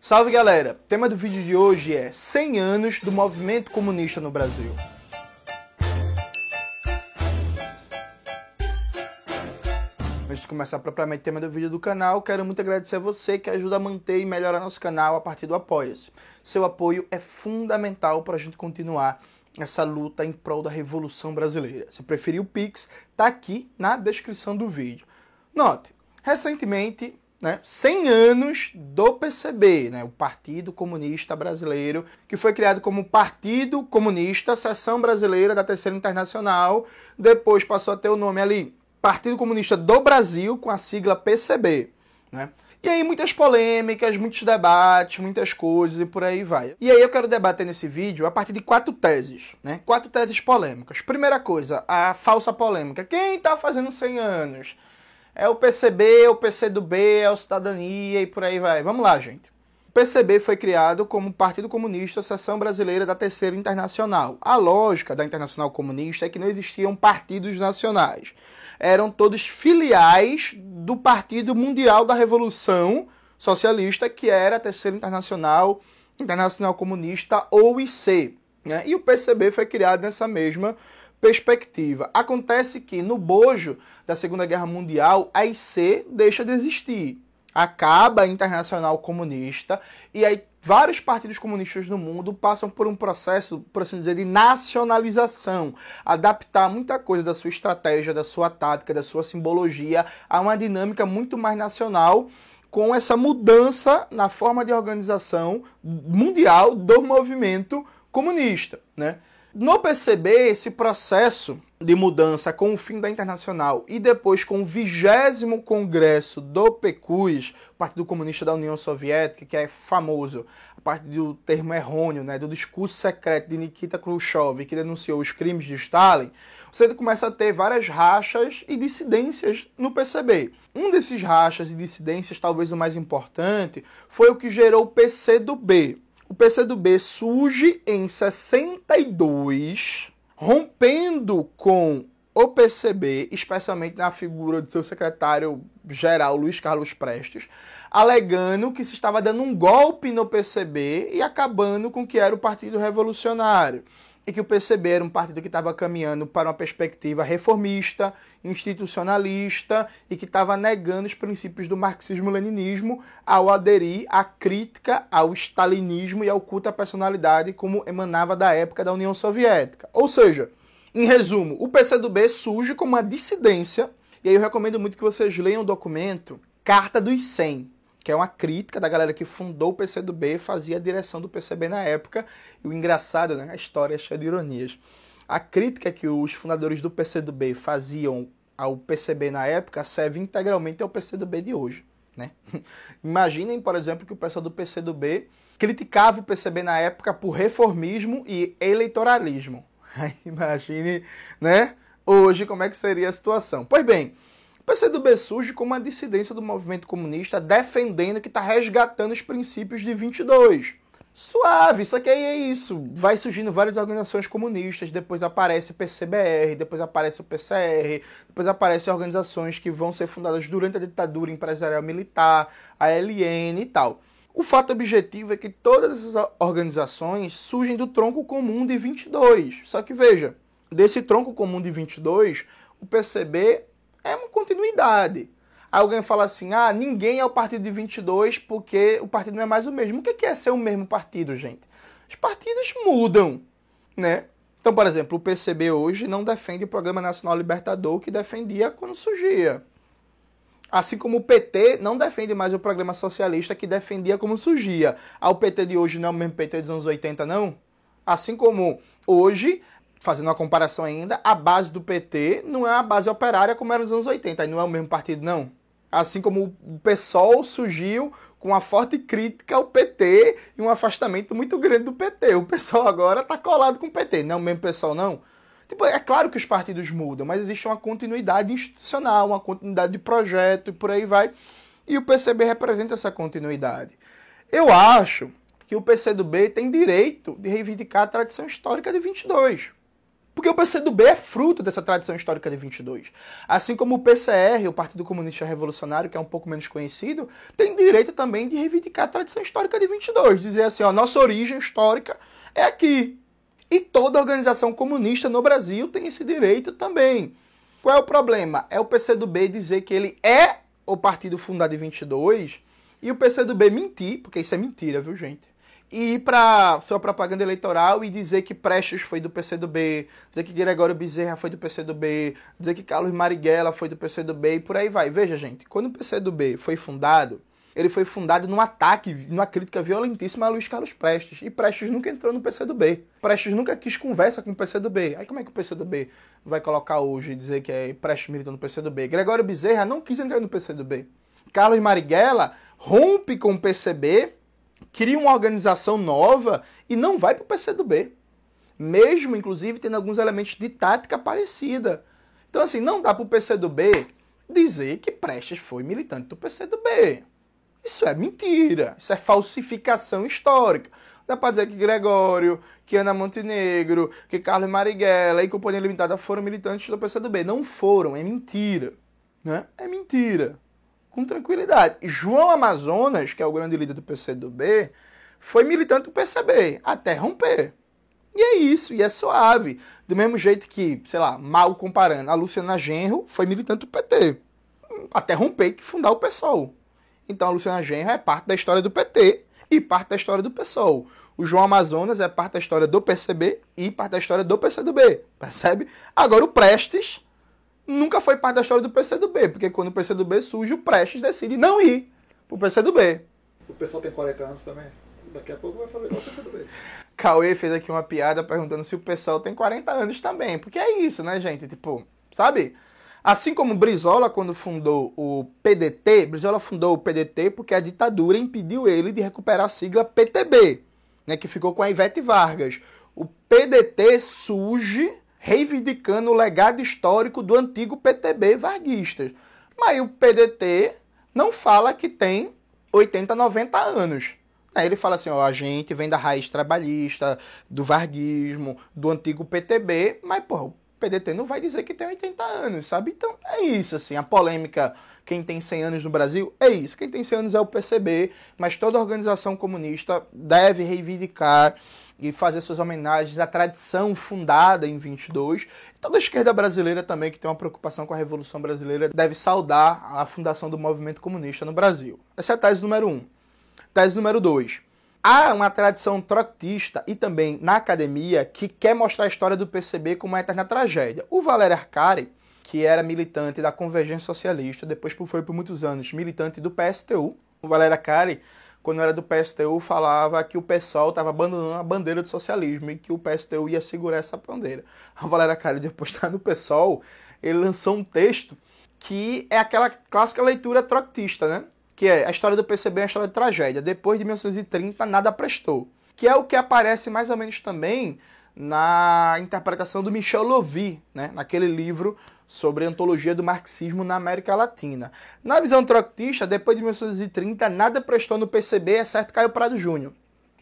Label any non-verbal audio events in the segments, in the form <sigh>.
Salve galera! O tema do vídeo de hoje é 100 anos do movimento comunista no Brasil. Antes de começar propriamente o tema do vídeo do canal, quero muito agradecer a você que ajuda a manter e melhorar nosso canal a partir do Apoia-se. Seu apoio é fundamental para a gente continuar essa luta em prol da Revolução Brasileira. Se preferir o Pix, tá aqui na descrição do vídeo. Note, recentemente, né, 100 anos do PCB, né, o Partido Comunista Brasileiro, que foi criado como Partido Comunista, Seção Brasileira da Terceira Internacional, depois passou a ter o nome ali Partido Comunista do Brasil, com a sigla PCB. Né? E aí muitas polêmicas, muitos debates, muitas coisas e por aí vai. E aí eu quero debater nesse vídeo a partir de quatro teses, né? Quatro teses polêmicas. Primeira coisa, a falsa polêmica. Quem está fazendo 100 anos? É o PCB, o PCdoB, é o Cidadania e por aí vai. Vamos lá, gente. O PCB foi criado como Partido Comunista, Seção Brasileira da Terceira Internacional. A lógica da Internacional Comunista é que não existiam partidos nacionais eram todos filiais do Partido Mundial da Revolução Socialista, que era a Terceira Internacional, Internacional Comunista ou IC. Né? E o PCB foi criado nessa mesma perspectiva. Acontece que no bojo da Segunda Guerra Mundial, a IC deixa de existir. Acaba a Internacional Comunista e aí vários partidos comunistas no mundo passam por um processo, por assim dizer, de nacionalização, adaptar muita coisa da sua estratégia, da sua tática, da sua simbologia a uma dinâmica muito mais nacional com essa mudança na forma de organização mundial do movimento comunista, né? No PCB, esse processo de mudança com o fim da Internacional e depois com o vigésimo congresso do PECUS, Partido Comunista da União Soviética, que é famoso a partir do termo errôneo, né, do discurso secreto de Nikita Khrushchev, que denunciou os crimes de Stalin, você começa a ter várias rachas e dissidências no PCB. Um desses rachas e dissidências, talvez o mais importante, foi o que gerou o PCdoB, o PCdoB surge em 62, rompendo com o PCB, especialmente na figura do seu secretário-geral Luiz Carlos Prestes, alegando que se estava dando um golpe no PCB e acabando com o que era o Partido Revolucionário e que o PCB era um partido que estava caminhando para uma perspectiva reformista, institucionalista e que estava negando os princípios do marxismo-leninismo ao aderir à crítica ao stalinismo e ao culto à personalidade como emanava da época da União Soviética. Ou seja, em resumo, o PCdoB surge como uma dissidência, e aí eu recomendo muito que vocês leiam o documento Carta dos 100, que é uma crítica da galera que fundou o PCdoB, fazia a direção do PCB na época. E o engraçado, né? A história é cheia de ironias. A crítica que os fundadores do PCdoB faziam ao PCB na época serve integralmente ao PCdoB de hoje. Né? <laughs> Imaginem, por exemplo, que o pessoal do PCdoB criticava o PCB na época por reformismo e eleitoralismo. <laughs> imagine, né? Hoje como é que seria a situação. Pois bem, PCdoB surge como uma dissidência do movimento comunista defendendo que está resgatando os princípios de 22. Suave, só que aí é isso. Vai surgindo várias organizações comunistas, depois aparece PCBR, depois aparece o PCR, depois aparecem organizações que vão ser fundadas durante a ditadura empresarial militar, a LN e tal. O fato objetivo é que todas essas organizações surgem do tronco comum de 22. Só que veja, desse tronco comum de 22, o PCB é uma continuidade. Alguém fala assim: ah, ninguém é o partido de 22 porque o partido não é mais o mesmo. O que é ser o mesmo partido, gente? Os partidos mudam, né? Então, por exemplo, o PCB hoje não defende o Programa Nacional Libertador que defendia quando surgia. Assim como o PT não defende mais o programa socialista que defendia como surgia. Ah, o PT de hoje não é o mesmo PT dos anos 80, não? Assim como hoje fazendo uma comparação ainda, a base do PT não é a base operária como era nos anos 80, aí não é o mesmo partido, não. Assim como o PSOL surgiu com uma forte crítica ao PT e um afastamento muito grande do PT. O PSOL agora está colado com o PT, não é o mesmo PSOL, não. Tipo, é claro que os partidos mudam, mas existe uma continuidade institucional, uma continuidade de projeto e por aí vai. E o PCB representa essa continuidade. Eu acho que o PCdoB tem direito de reivindicar a tradição histórica de 22. Porque o PCdoB é fruto dessa tradição histórica de 22. Assim como o PCR, o Partido Comunista Revolucionário, que é um pouco menos conhecido, tem direito também de reivindicar a tradição histórica de 22. Dizer assim, ó, nossa origem histórica é aqui. E toda organização comunista no Brasil tem esse direito também. Qual é o problema? É o PCdoB dizer que ele é o partido fundado em 22 e o PCdoB mentir, porque isso é mentira, viu, gente? E ir para sua propaganda eleitoral e dizer que Prestes foi do PCdoB, dizer que Gregório Bezerra foi do PCdoB, dizer que Carlos Marighella foi do PCdoB e por aí vai. Veja, gente, quando o PCdoB foi fundado, ele foi fundado num ataque, numa crítica violentíssima a Luiz Carlos Prestes. E Prestes nunca entrou no PCdoB. Prestes nunca quis conversa com o PCdoB. Aí como é que o PCdoB vai colocar hoje e dizer que é Prestes militando no PCdoB? Gregório Bezerra não quis entrar no PCdoB. Carlos Marighella rompe com o PCB cria uma organização nova e não vai para o PCdoB. Mesmo, inclusive, tendo alguns elementos de tática parecida. Então, assim, não dá para o PCdoB dizer que Prestes foi militante do PCdoB. Isso é mentira. Isso é falsificação histórica. Dá para dizer que Gregório, que Ana Montenegro, que Carlos Marighella e Companhia Limitada foram militantes do PCdoB. Não foram, é mentira. Né? É mentira com tranquilidade. João Amazonas, que é o grande líder do PCdoB, foi militante do PCB, até romper. E é isso, e é suave. Do mesmo jeito que, sei lá, mal comparando, a Luciana Genro foi militante do PT, até romper que fundar o PSOL. Então a Luciana Genro é parte da história do PT e parte da história do PSOL. O João Amazonas é parte da história do PCB e parte da história do PCdoB, percebe? Agora o Prestes nunca foi parte da história do PCdoB, porque quando o PCdoB surge, o Prestes decide não ir pro PCdoB. O pessoal tem 40 anos também. Daqui a pouco vai fazer igual o PCdoB. Cauê fez aqui uma piada perguntando se o pessoal tem 40 anos também. Porque é isso, né, gente? Tipo, sabe? Assim como Brizola, quando fundou o PDT, Brizola fundou o PDT porque a ditadura impediu ele de recuperar a sigla PTB, né, que ficou com a Ivete Vargas. O PDT surge reivindicando o legado histórico do antigo PTB varguistas. Mas o PDT não fala que tem 80, 90 anos. Aí ele fala assim, ó, a gente vem da raiz trabalhista, do varguismo, do antigo PTB, mas, porra, o PDT não vai dizer que tem 80 anos, sabe? Então, é isso, assim, a polêmica, quem tem 100 anos no Brasil, é isso. Quem tem 100 anos é o PCB, mas toda organização comunista deve reivindicar e fazer suas homenagens à tradição fundada em 22. E toda a esquerda brasileira também, que tem uma preocupação com a Revolução Brasileira, deve saudar a fundação do movimento comunista no Brasil. Essa é a tese número um. Tese número dois. Há uma tradição trotista e também na academia que quer mostrar a história do PCB como uma eterna tragédia. O Valério Arcari, que era militante da Convergência Socialista, depois foi por muitos anos militante do PSTU, o Valério Arcari quando era do PSTU, falava que o PSOL estava abandonando a bandeira do socialismo e que o PSTU ia segurar essa bandeira. A Valéria Cari, <laughs> depois de estar no PSOL, ele lançou um texto que é aquela clássica leitura troctista, né? Que é a história do PCB é uma história de tragédia. Depois de 1930, nada prestou. Que é o que aparece mais ou menos também na interpretação do Michel Lovy, né? naquele livro sobre a antologia do marxismo na América Latina. Na visão troctista, depois de 1930, nada prestou no PCB, exceto Caio Prado Júnior.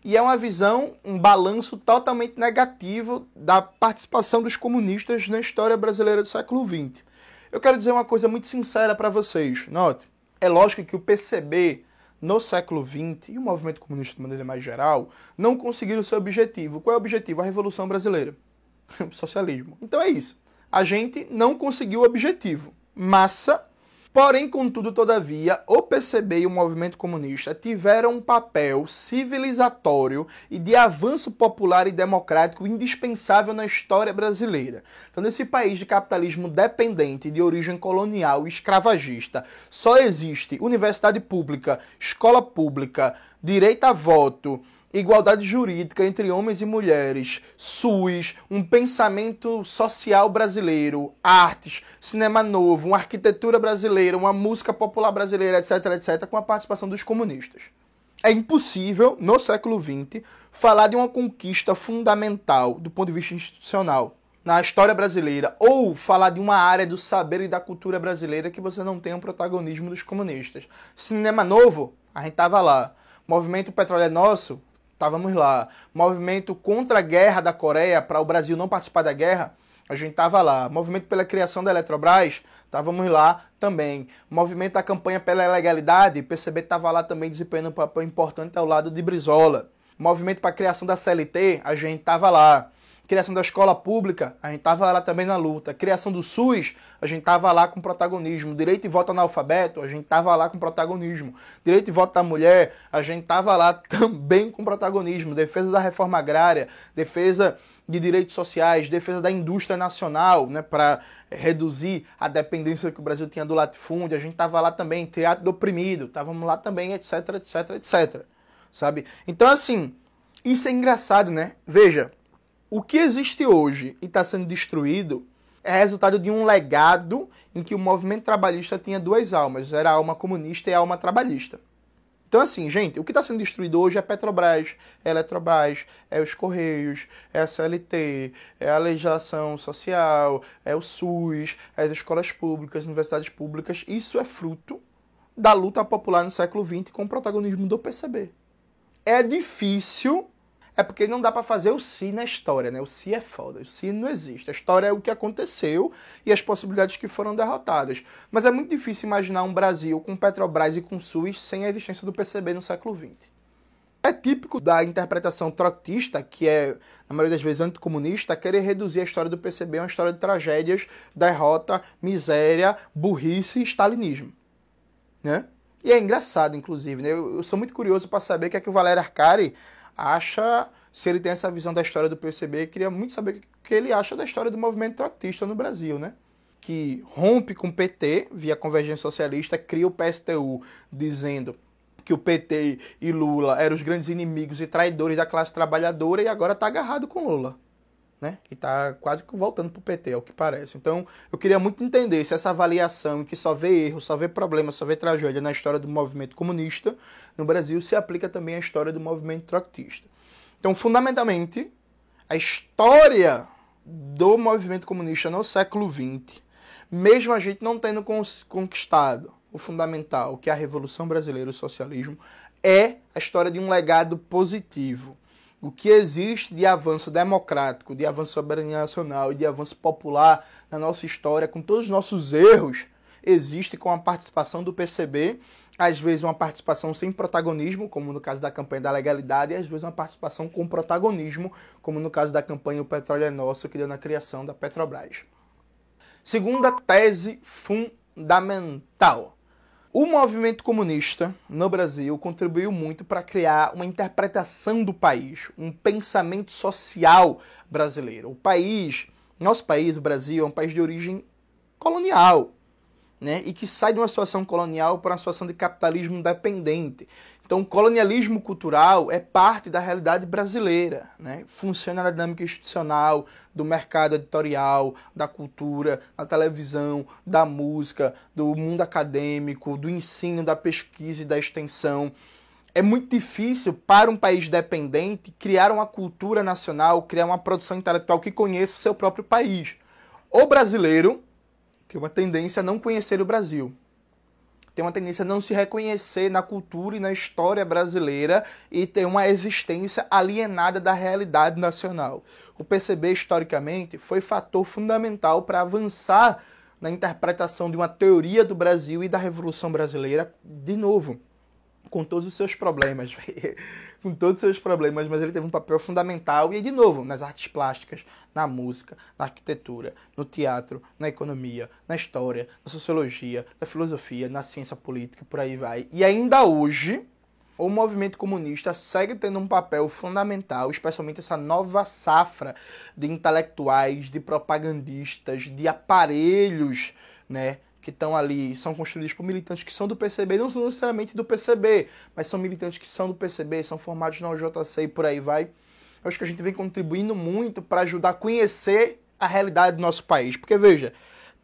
E é uma visão, um balanço totalmente negativo da participação dos comunistas na história brasileira do século XX. Eu quero dizer uma coisa muito sincera para vocês. Note, é lógico que o PCB no século XX e o movimento comunista de maneira mais geral não conseguiram o seu objetivo. Qual é o objetivo? A Revolução Brasileira. <laughs> o socialismo. Então é isso a gente não conseguiu o objetivo. Massa. Porém, contudo, todavia, o PCB e o movimento comunista tiveram um papel civilizatório e de avanço popular e democrático indispensável na história brasileira. Então, nesse país de capitalismo dependente, de origem colonial e escravagista, só existe universidade pública, escola pública, direito a voto, igualdade jurídica entre homens e mulheres, SUS, um pensamento social brasileiro, artes, cinema novo, uma arquitetura brasileira, uma música popular brasileira, etc, etc, com a participação dos comunistas. É impossível, no século XX, falar de uma conquista fundamental do ponto de vista institucional na história brasileira, ou falar de uma área do saber e da cultura brasileira que você não tenha o um protagonismo dos comunistas. Cinema novo, a gente tava lá. Movimento Petróleo é Nosso, estávamos lá. Movimento contra a guerra da Coreia, para o Brasil não participar da guerra, a gente estava lá. Movimento pela criação da Eletrobras, estávamos lá também. Movimento da campanha pela legalidade, PCB estava lá também desempenhando um papel importante ao lado de Brizola. Movimento para a criação da CLT, a gente estava lá. Criação da escola pública, a gente estava lá também na luta. Criação do SUS, a gente estava lá com protagonismo. Direito de voto analfabeto, a gente estava lá com protagonismo. Direito de voto da mulher, a gente estava lá <laughs> também com protagonismo. Defesa da reforma agrária, defesa de direitos sociais, defesa da indústria nacional, né, para reduzir a dependência que o Brasil tinha do latifúndio. A gente estava lá também, teatro do oprimido, estávamos lá também, etc, etc, etc. Sabe? Então, assim, isso é engraçado, né? Veja, o que existe hoje e está sendo destruído é resultado de um legado em que o movimento trabalhista tinha duas almas, era a alma comunista e a alma trabalhista. Então, assim, gente, o que está sendo destruído hoje é Petrobras, é Eletrobras, é os Correios, é a CLT, é a legislação social, é o SUS, é as escolas públicas, universidades públicas. Isso é fruto da luta popular no século XX com o protagonismo do PCB. É difícil é porque não dá para fazer o si na história, né? O si é foda, o si não existe. A história é o que aconteceu e as possibilidades que foram derrotadas. Mas é muito difícil imaginar um Brasil com Petrobras e com SUS sem a existência do PCB no século XX. É típico da interpretação trotista, que é, na maioria das vezes, anticomunista, querer reduzir a história do PCB a uma história de tragédias, derrota, miséria, burrice e stalinismo. Né? E é engraçado, inclusive. Né? Eu, eu sou muito curioso para saber o que é que o Valério Arcari acha, se ele tem essa visão da história do PCB, queria muito saber o que ele acha da história do movimento trotista no Brasil, né? Que rompe com o PT via convergência socialista, cria o PSTU dizendo que o PT e Lula eram os grandes inimigos e traidores da classe trabalhadora e agora está agarrado com Lula. Né? E está quase que voltando para o PT, é o que parece. Então, eu queria muito entender se essa avaliação que só vê erro, só vê problema, só vê tragédia na história do movimento comunista no Brasil se aplica também à história do movimento trotskista. Então, fundamentalmente, a história do movimento comunista no século XX, mesmo a gente não tendo conquistado o fundamental, que é a Revolução Brasileira, o socialismo, é a história de um legado positivo o que existe de avanço democrático, de avanço soberania nacional e de avanço popular na nossa história, com todos os nossos erros, existe com a participação do PCB, às vezes uma participação sem protagonismo, como no caso da campanha da legalidade, e às vezes uma participação com protagonismo, como no caso da campanha O Petróleo é Nosso, que deu na criação da Petrobras. Segunda tese fundamental. O movimento comunista no Brasil contribuiu muito para criar uma interpretação do país, um pensamento social brasileiro. O país, nosso país, o Brasil, é um país de origem colonial, né? E que sai de uma situação colonial para uma situação de capitalismo dependente. Então, o colonialismo cultural é parte da realidade brasileira, né? funciona na dinâmica institucional do mercado editorial, da cultura, da televisão, da música, do mundo acadêmico, do ensino, da pesquisa e da extensão. É muito difícil para um país dependente criar uma cultura nacional, criar uma produção intelectual que conheça o seu próprio país. O brasileiro tem uma tendência a não conhecer o Brasil tem uma tendência a não se reconhecer na cultura e na história brasileira e ter uma existência alienada da realidade nacional. O PCB, historicamente, foi fator fundamental para avançar na interpretação de uma teoria do Brasil e da Revolução Brasileira, de novo, com todos os seus problemas, <laughs> com todos os seus problemas, mas ele teve um papel fundamental e de novo nas artes plásticas, na música, na arquitetura, no teatro, na economia, na história, na sociologia, na filosofia, na ciência política, por aí vai. E ainda hoje, o movimento comunista segue tendo um papel fundamental, especialmente essa nova safra de intelectuais, de propagandistas, de aparelhos, né, que estão ali são construídos por militantes que são do PCB, não são necessariamente do PCB, mas são militantes que são do PCB, são formados na OJC e por aí vai. Eu acho que a gente vem contribuindo muito para ajudar a conhecer a realidade do nosso país. Porque, veja,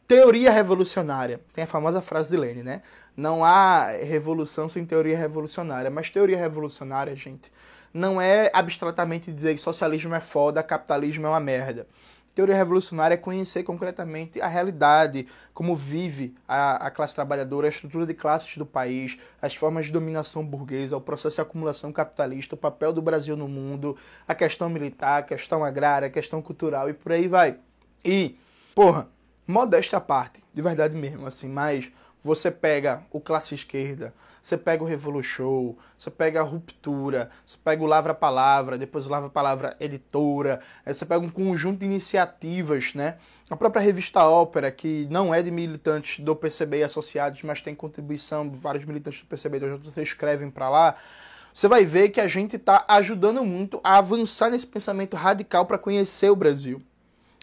teoria revolucionária, tem a famosa frase de Lenin, né? Não há revolução sem teoria revolucionária, mas teoria revolucionária, gente, não é abstratamente dizer que socialismo é foda, capitalismo é uma merda. Teoria revolucionária é conhecer concretamente a realidade, como vive a, a, classe trabalhadora, a estrutura de classes do país, as formas de dominação burguesa, o processo de acumulação capitalista, o papel do Brasil no mundo, a questão militar, a questão agrária, a questão cultural e por aí vai. E, porra, modesta parte, de verdade mesmo, assim, mas você pega o classe esquerda, você pega o Revolution, você pega a Ruptura, você pega o Lavra Palavra, depois o Lavra Palavra Editora, aí você pega um conjunto de iniciativas, né? A própria revista Ópera, que não é de militantes do PCB e associados, mas tem contribuição, vários militantes do PCB, então vocês escrevem para lá. Você vai ver que a gente está ajudando muito a avançar nesse pensamento radical para conhecer o Brasil.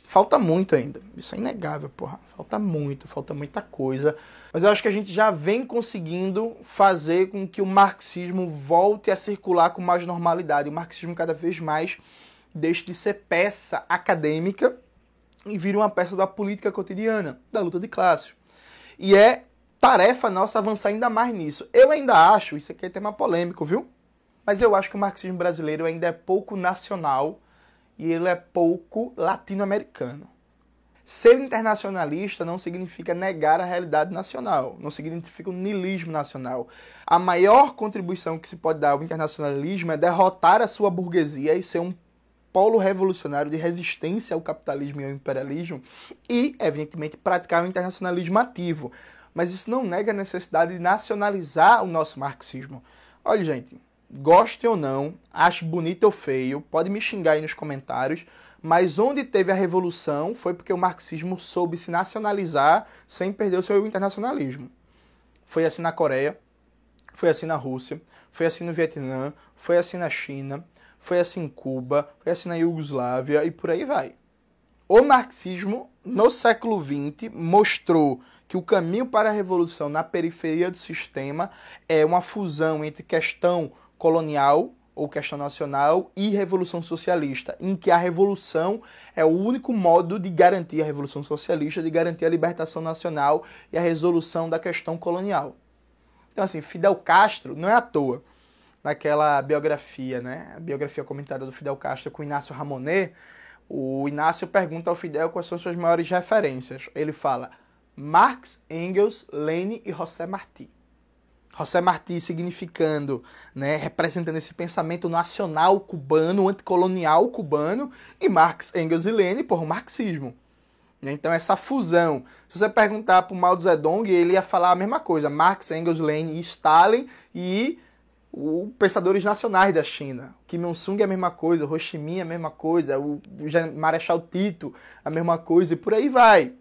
Falta muito ainda. Isso é inegável, porra. Falta muito, falta muita coisa. Mas eu acho que a gente já vem conseguindo fazer com que o marxismo volte a circular com mais normalidade. O marxismo cada vez mais deixe de ser peça acadêmica e vira uma peça da política cotidiana, da luta de classes. E é tarefa nossa avançar ainda mais nisso. Eu ainda acho, isso aqui é tema polêmico, viu? Mas eu acho que o marxismo brasileiro ainda é pouco nacional e ele é pouco latino-americano. Ser internacionalista não significa negar a realidade nacional, não significa um niilismo nacional. A maior contribuição que se pode dar ao internacionalismo é derrotar a sua burguesia e ser um polo revolucionário de resistência ao capitalismo e ao imperialismo e, evidentemente, praticar o internacionalismo ativo. Mas isso não nega a necessidade de nacionalizar o nosso marxismo. Olha, gente, goste ou não, ache bonito ou feio, pode me xingar aí nos comentários, mas onde teve a revolução foi porque o marxismo soube se nacionalizar sem perder o seu internacionalismo. Foi assim na Coreia, foi assim na Rússia, foi assim no Vietnã, foi assim na China, foi assim em Cuba, foi assim na Iugoslávia e por aí vai. O marxismo, no século XX, mostrou que o caminho para a revolução na periferia do sistema é uma fusão entre questão colonial ou questão nacional e revolução socialista, em que a revolução é o único modo de garantir a revolução socialista, de garantir a libertação nacional e a resolução da questão colonial. Então, assim, Fidel Castro não é à toa. Naquela biografia, né? A biografia comentada do Fidel Castro com Inácio Ramonet, o Inácio pergunta ao Fidel quais são suas maiores referências. Ele fala Marx, Engels, Lenin e José Martí. José Martí significando, né, representando esse pensamento nacional cubano, anticolonial cubano, e Marx, Engels e Lenin por marxismo. Né, então essa fusão, se você perguntar para o Mao Zedong, ele ia falar a mesma coisa, Marx, Engels, Lenin e Stalin e os pensadores nacionais da China. Kim Il-sung é a mesma coisa, Ho Chi Minh é a mesma coisa, o Marechal Tito a mesma coisa e por aí vai.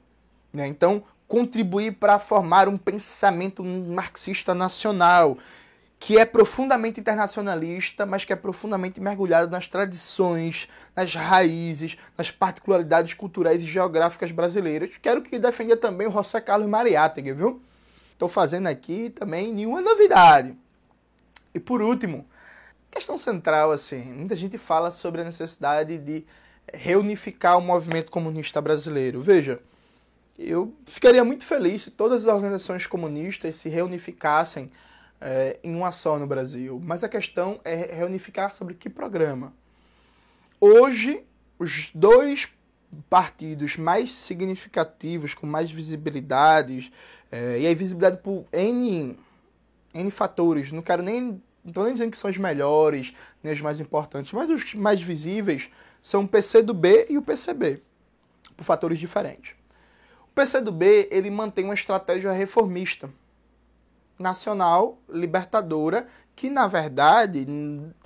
Né? Então contribuir para formar um pensamento marxista nacional, que é profundamente internacionalista, mas que é profundamente mergulhado nas tradições, nas raízes, nas particularidades culturais e geográficas brasileiras. Quero que defenda também o José Carlos Mariátegui, viu? Estou fazendo aqui também nenhuma novidade. E por último, questão central, assim, muita gente fala sobre a necessidade de reunificar o movimento comunista brasileiro. Veja, eu ficaria muito feliz se todas as organizações comunistas se reunificassem é, em uma só no Brasil. Mas a questão é reunificar sobre que programa? Hoje, os dois partidos mais significativos, com mais visibilidades, é, e aí visibilidade por N, N fatores, não quero nem. Não estou nem dizendo que são os melhores, nem os mais importantes, mas os mais visíveis são o PCdoB e o PCB, por fatores diferentes. PCdoB ele mantém uma estratégia reformista, nacional, libertadora, que na verdade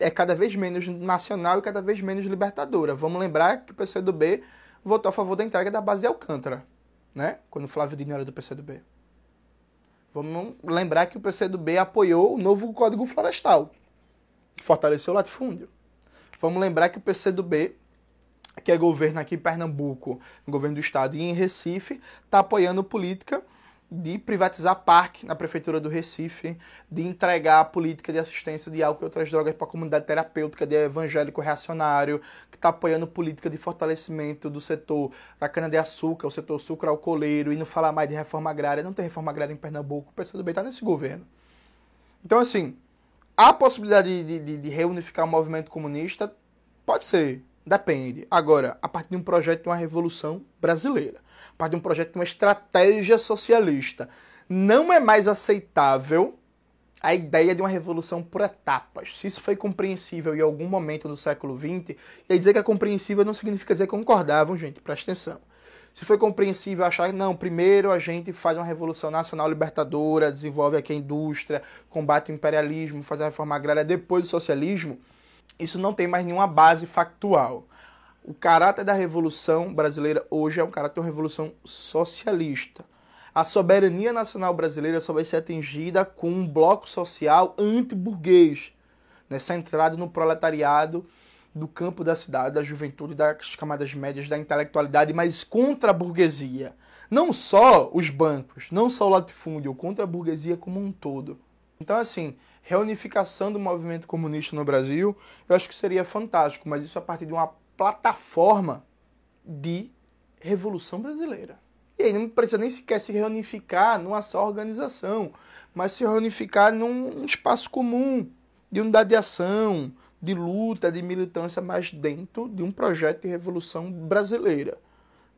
é cada vez menos nacional e cada vez menos libertadora. Vamos lembrar que o PCdoB votou a favor da entrega da base de Alcântara, né? Quando o Flávio Dino era do PCdoB. Vamos lembrar que o PCdoB apoiou o novo Código Florestal, que fortaleceu o latifúndio. Vamos lembrar que o PCdoB que é governo aqui em Pernambuco, no governo do estado e em Recife, está apoiando política de privatizar parque na prefeitura do Recife, de entregar a política de assistência de álcool e outras drogas para a comunidade terapêutica de evangélico reacionário, que está apoiando política de fortalecimento do setor da cana-de-açúcar, o setor sucro-alcooleiro, e não falar mais de reforma agrária. Não tem reforma agrária em Pernambuco, o PCdoB está nesse governo. Então, assim, a possibilidade de, de, de reunificar o movimento comunista pode ser, Depende. Agora, a partir de um projeto de uma revolução brasileira, a partir de um projeto de uma estratégia socialista, não é mais aceitável a ideia de uma revolução por etapas. Se isso foi compreensível em algum momento do século XX, e dizer que é compreensível não significa dizer que concordavam, gente, presta atenção. Se foi compreensível achar que não, primeiro a gente faz uma revolução nacional libertadora, desenvolve aqui a indústria, combate o imperialismo, faz a reforma agrária depois do socialismo, isso não tem mais nenhuma base factual. O caráter da revolução brasileira hoje é um caráter de uma revolução socialista. A soberania nacional brasileira só vai ser atingida com um bloco social anti-burguês, né, centrado no proletariado do campo da cidade, da juventude, das camadas médias, da intelectualidade, mas contra a burguesia. Não só os bancos, não só o latifúndio, contra a burguesia como um todo. Então, assim, reunificação do movimento comunista no Brasil, eu acho que seria fantástico, mas isso a partir de uma plataforma de revolução brasileira. E aí não precisa nem sequer se reunificar numa só organização, mas se reunificar num espaço comum, de unidade de ação, de luta, de militância, mas dentro de um projeto de revolução brasileira.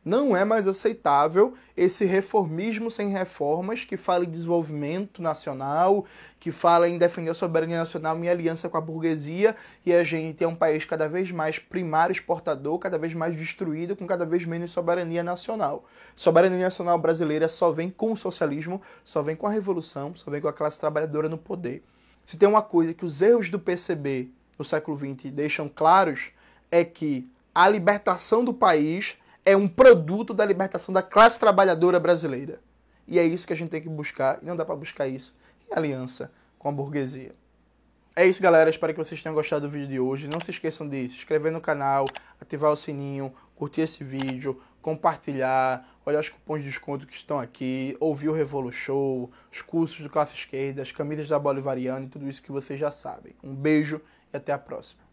Não é mais aceitável esse reformismo sem reformas que fala em desenvolvimento nacional, que fala em defender a soberania nacional em aliança com a burguesia, e a gente é um país cada vez mais primário exportador, cada vez mais destruído, com cada vez menos soberania nacional. Soberania nacional brasileira só vem com o socialismo, só vem com a revolução, só vem com a classe trabalhadora no poder. Se tem uma coisa que os erros do PCB no século XX deixam claros é que a libertação do país é um produto da libertação da classe trabalhadora brasileira. E é isso que a gente tem que buscar, e não dá para buscar isso em aliança com a burguesia. É isso, galera. Espero que vocês tenham gostado do vídeo de hoje. Não se esqueçam de se inscrever no canal, ativar o sininho, curtir esse vídeo, compartilhar, olhar os cupons de desconto que estão aqui, ouvir o Revolu Show, os cursos do Classe Esquerda, as camisas da Bolivariana e tudo isso que vocês já sabem. Um beijo e até a próxima.